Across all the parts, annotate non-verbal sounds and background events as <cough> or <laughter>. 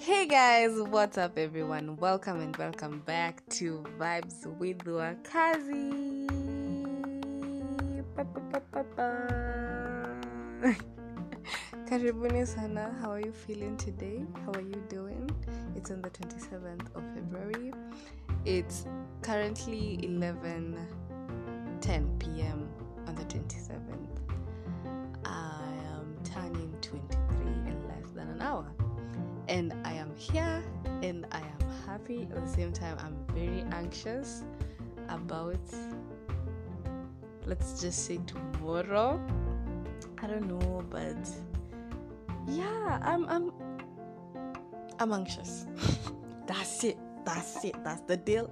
Hey guys, what's up everyone? Welcome and welcome back to Vibes with Wakazi. <laughs> Karibuni sana. How are you feeling today? How are you doing? It's on the 27th of February. It's currently 11 10 p.m. happy at the same time. I'm very anxious about, let's just say, tomorrow. I don't know, but yeah, I'm I'm I'm anxious. <laughs> that's it. That's it. That's the deal.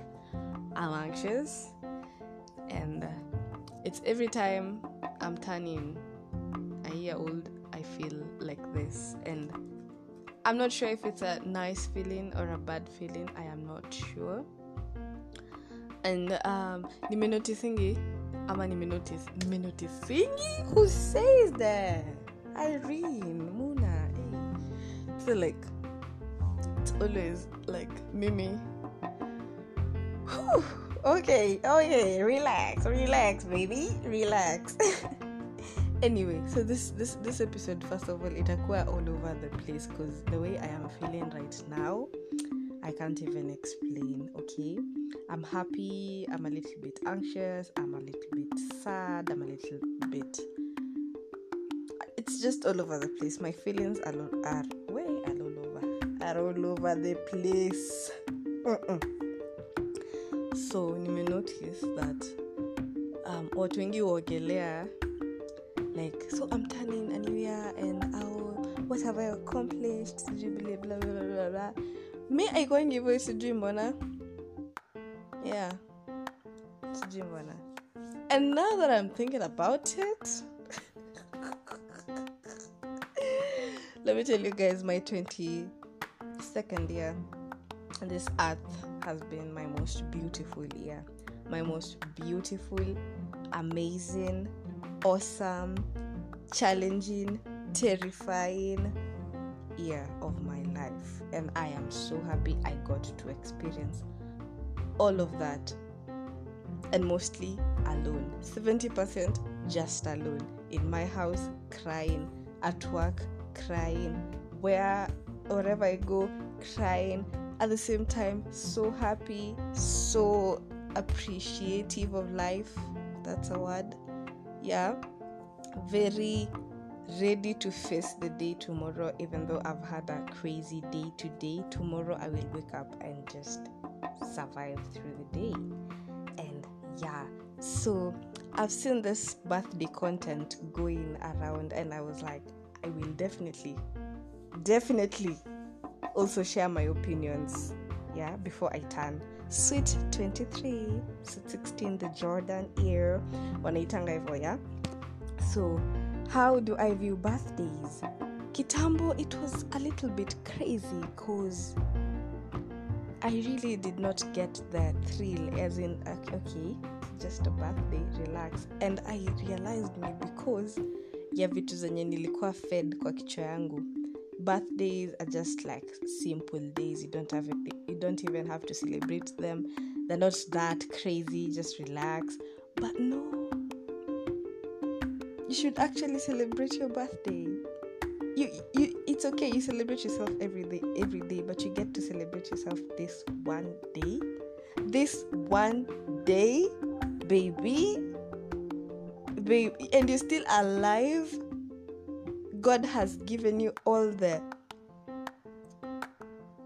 I'm anxious, and uh, it's every time I'm turning a year old, I feel like this, and I'm not sure if it's a nice feeling or a bad feeling. I am not sure. And um, nimenoticingi ama nimenotice nimenoticingi who says that Irene Muna. Hey. So like it's always like Mimi. Whew. Okay, okay, relax, relax, baby, relax. <laughs> anyway so this this this episode first of all itakuwa all over the place because the way i am feeling right now i can't even explain okay? I'm happy i'm a little bit anxious i'm a little bit sad i'm a little bit it's just all over the place. My feelings are, are way are all over are all over the place. Mm-mm. so nimenotice that um, watu wengi huogelea like so i'm turning a new year and how what have i accomplished? Sijui bla bla bla bla bla mi aikwangi hivyo sijui mbona yeah. Sijui mbona and now that i'm thinking about it <laughs> let me tell you guys my 22nd year and this earth has been my most beautiful year. My most beautiful amazing awesome, challenging, terrifying year of my life. And I am so happy I got to experience all of that. And mostly alone. 70% just alone. In my house, crying. At work, crying. Where, wherever I go, crying. At the same time, so happy, so appreciative of life. That's a word yeah very ready to face the day tomorrow even though i've had a crazy day today. Tomorrow i will wake up and just survive through the day. And yeah so i've seen this birthday content going around and i was like i will definitely definitely also share my opinions yeah before i turn sweet 23 16 the jordan year wanaitanga hivyo ya so how do i view birthdays? Kitambo it was a little bit crazy cause i really did not get the thrill as in okay just a birthday relax. And i realized me because ya vitu zenye nilikuwa fed kwa kichwa yangu birthdays are just like simple days. You don't have you don't even have to celebrate them. They're not that crazy. Just relax. But no. You should actually celebrate your birthday. You, you it's okay. You celebrate yourself every day every day but you get to celebrate yourself this one day. This one day baby. Baby and you're still alive God has given you all the.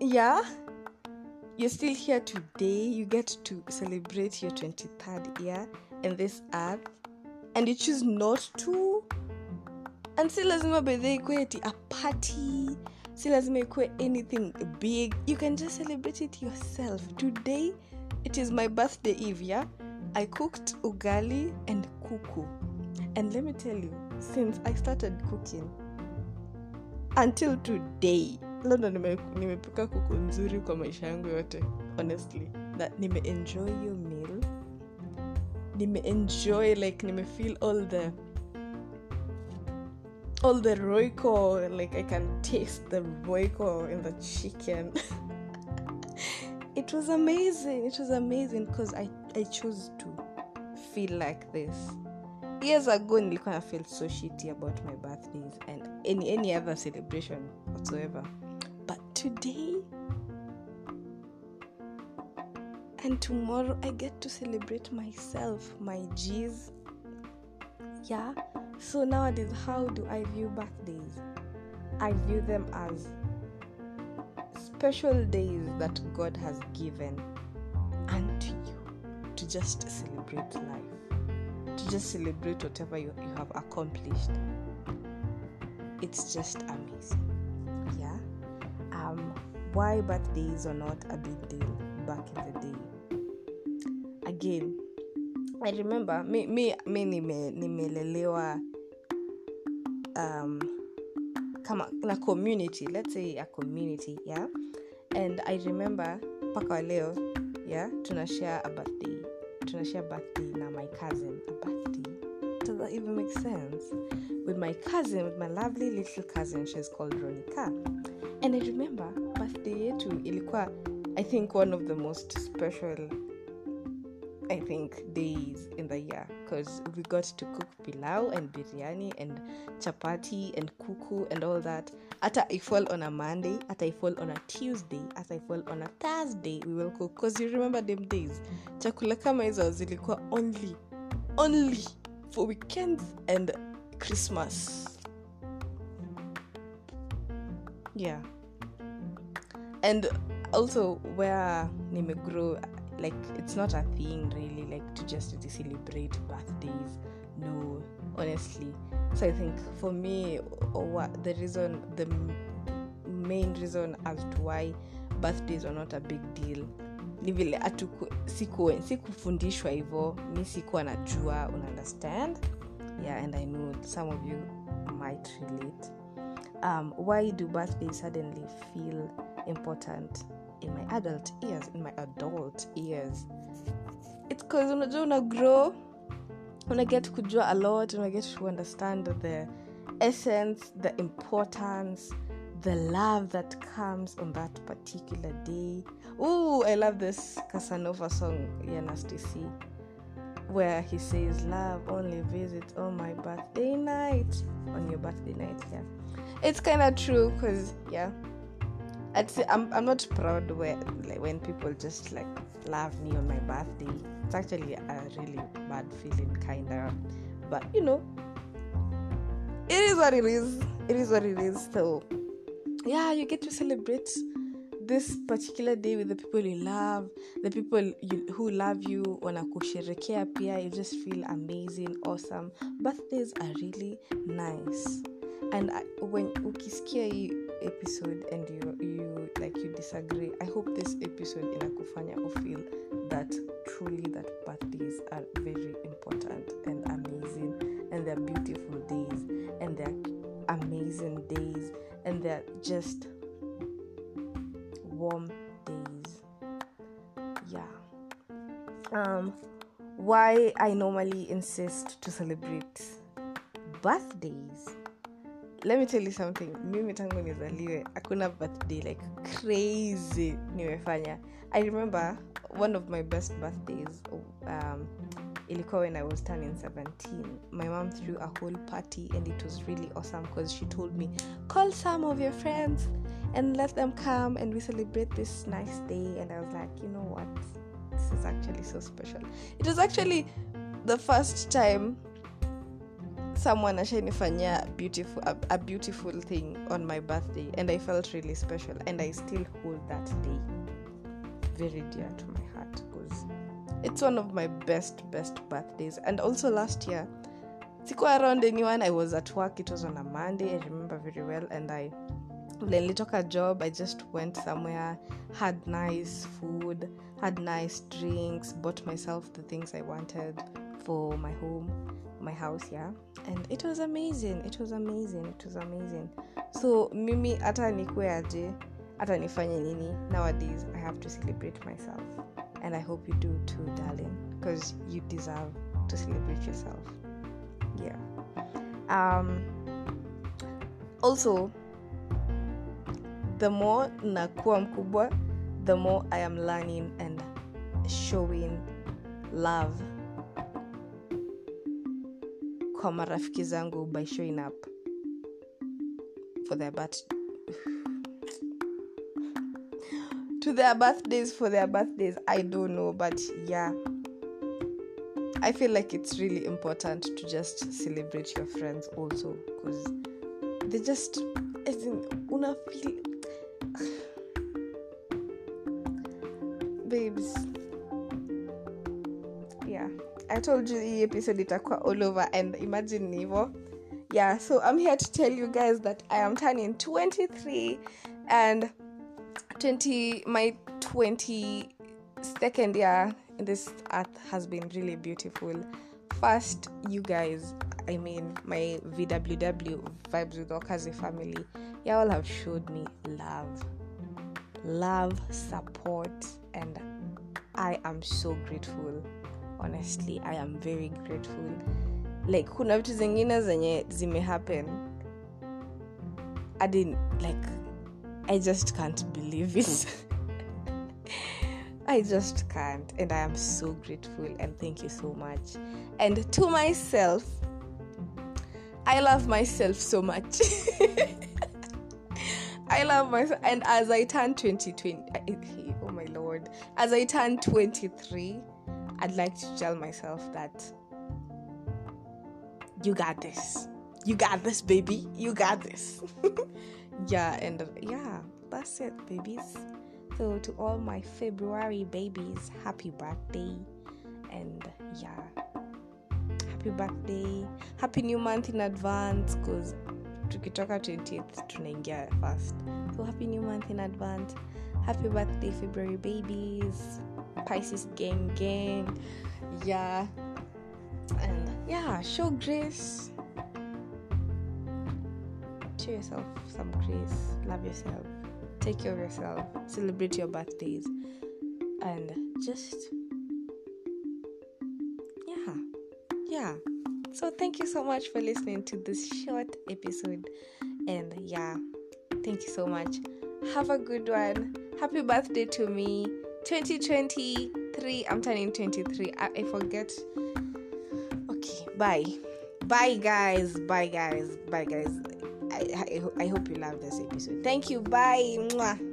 Yeah? You're still here today. You get to celebrate your 23rd year in this earth, and you choose not to. And si lazima bedhe a party. Si lazima ikue anything big. You can just celebrate it yourself. Today, it is my birthday eve, yeah? I cooked ugali and kuku. And let me tell you, since I started cooking until today labda nimepika kuku nzuri kwa maisha yangu yote honestly. Na nimeenjoy your meal. Nimeenjoy like nimefeel all the all the royco like i can taste the royco in the chicken. <laughs> It was amazing it was amazing because i i chose to feel like this years ago nilikuwa na feel so shitty about my birthdays and any any other celebration whatsoever. But today and tomorrow i get to celebrate myself my g's. Yeah? So nowadays how do i view birthdays? I view them as special days that god has given unto you to just celebrate life to just celebrate whatever you, you have accomplished. It's just amazing. Yeah? Um why birthdays are not a big deal back in the day? Again i remember me, me, me nime, nimelelewa um kama na community let's say a community yeah? And i remember mpaka wa leo yeah tunashare a birthday tunashare birthday now my cousin. A birthday? Does that even make sense? With my cousin with my lovely little cousin she's called Ronika. and i remember birthday yetu ilikuwa i think one of the most special I think days in the year because we got to cook pilau and biryani and chapati and kuku and all that. At I fall on a Monday, at I fall on a Tuesday, as I fall on a Thursday, we will cook because you remember them days. Chakula kama hizo zilikuwa only only for weekends and Christmas. Yeah. And also where nimegrow like it's not a thing really like to just celebrate birthdays. No honestly. So i think for me what the reason the main reason as to why birthdays are not a big deal ni vile sikufundishwa hivyo mi sikuwa najua una understand yeah and i know some of you might relate. Um, why do birthdays suddenly feel important in my adult years in my adult years. It's because unajua una grow una get to kujua a lot una get to understand the essence the importance the love that comes on that particular day. Ooh, i love this casanova song yeah c where he says love only visits on my birthday night. On your birthday night yeah. It's kind of true because yeah I'd say I'm, I'm not proud where like when people just like love me on my birthday. It's actually a really bad feeling kinda. But you know it is what it is. It is what it is. So yeah, you get to celebrate this particular day with the people you love, the people you, who love you wanakusherekea pia you just feel amazing, awesome. Birthdays are really nice. And I, when ukisikia episode and you you like you disagree i hope this episode inakufanya feel that truly that birthdays are very important and amazing and they're beautiful days and they're amazing days and they're just warm days. Yeah. Um why i normally insist to celebrate birthdays let me tell you something. Mimi tangu nizaliwe hakuna birthday like crazy nimefanya. I remember one of my best birthdays um, ilikuwa when i was turning 17 my mom threw a whole party and it was really awesome because she told me call some of your friends and let them come and we celebrate this nice day. And i was like you know what? This is actually so special. It was actually the first time someone ashainifanyia beautiful a, a beautiful thing on my birthday and i felt really special and i still hold that day very dear to my heart because it's one of my best best birthdays. And also last year sikuwa around anyone i was at work it was on a monday i remember very well and i nilitoka job i just went somewhere had nice food had nice drinks bought myself the things i wanted for my home my house yeah? And it was amazing it was amazing it was amazing. So mimi hata nikue hata nifanye nini? Nowadays i have to celebrate myself. And i hope you do too darling because you deserve to celebrate yourself. Yeah. Um also the more nakuwa mkubwa the more i am learning and showing love kwa marafiki zangu by showing up for their birth to their birthdays for their birthdays i don't know but yeah. I feel like it's really important to just celebrate your friends also because they just as in una feel <sighs> babes i told you the episode itakuwa all over and imagine nivo yeah so i'm here to tell you guys that i am turning 23 and 20 my 22nd year in this earth has been really beautiful. First you guys i mean my vww vibes with okazi family. Y'all have showed me love. Love support and i am so grateful honestly i am very grateful. Like kuna vitu zingine zenye zimehappen. I didn't like i just can't believe it. <laughs> I just can't and i am so grateful and thank you so much. And to myself i love myself so much. <laughs> I love myself. And as I turn 2020, oh my lord, as I turn 23, I'd like to tell myself that you got this. You got this, baby. You got this. <laughs> yeah, and yeah, that's it, babies. So, to all my February babies, happy birthday. And yeah, happy birthday. Happy new month in advance because tukitoka 20th tunaingia first so happy new month in advance happy birthday february babies. Pisces gang gang. Yeah. And yeah show grace. Show yourself some grace. Love yourself. Take care of yourself. Celebrate your birthdays. And just yeah. Yeah. So thank you so much for listening to this short episode. And yeah. Thank you so much. Have a good one happy birthday to me. 2023 i'm turning 23 i, I forget. Okay bye. Bye guys. Bye guys. Bye guys. I, I, I hope you love this episode. Thank you. Bye. Mwah.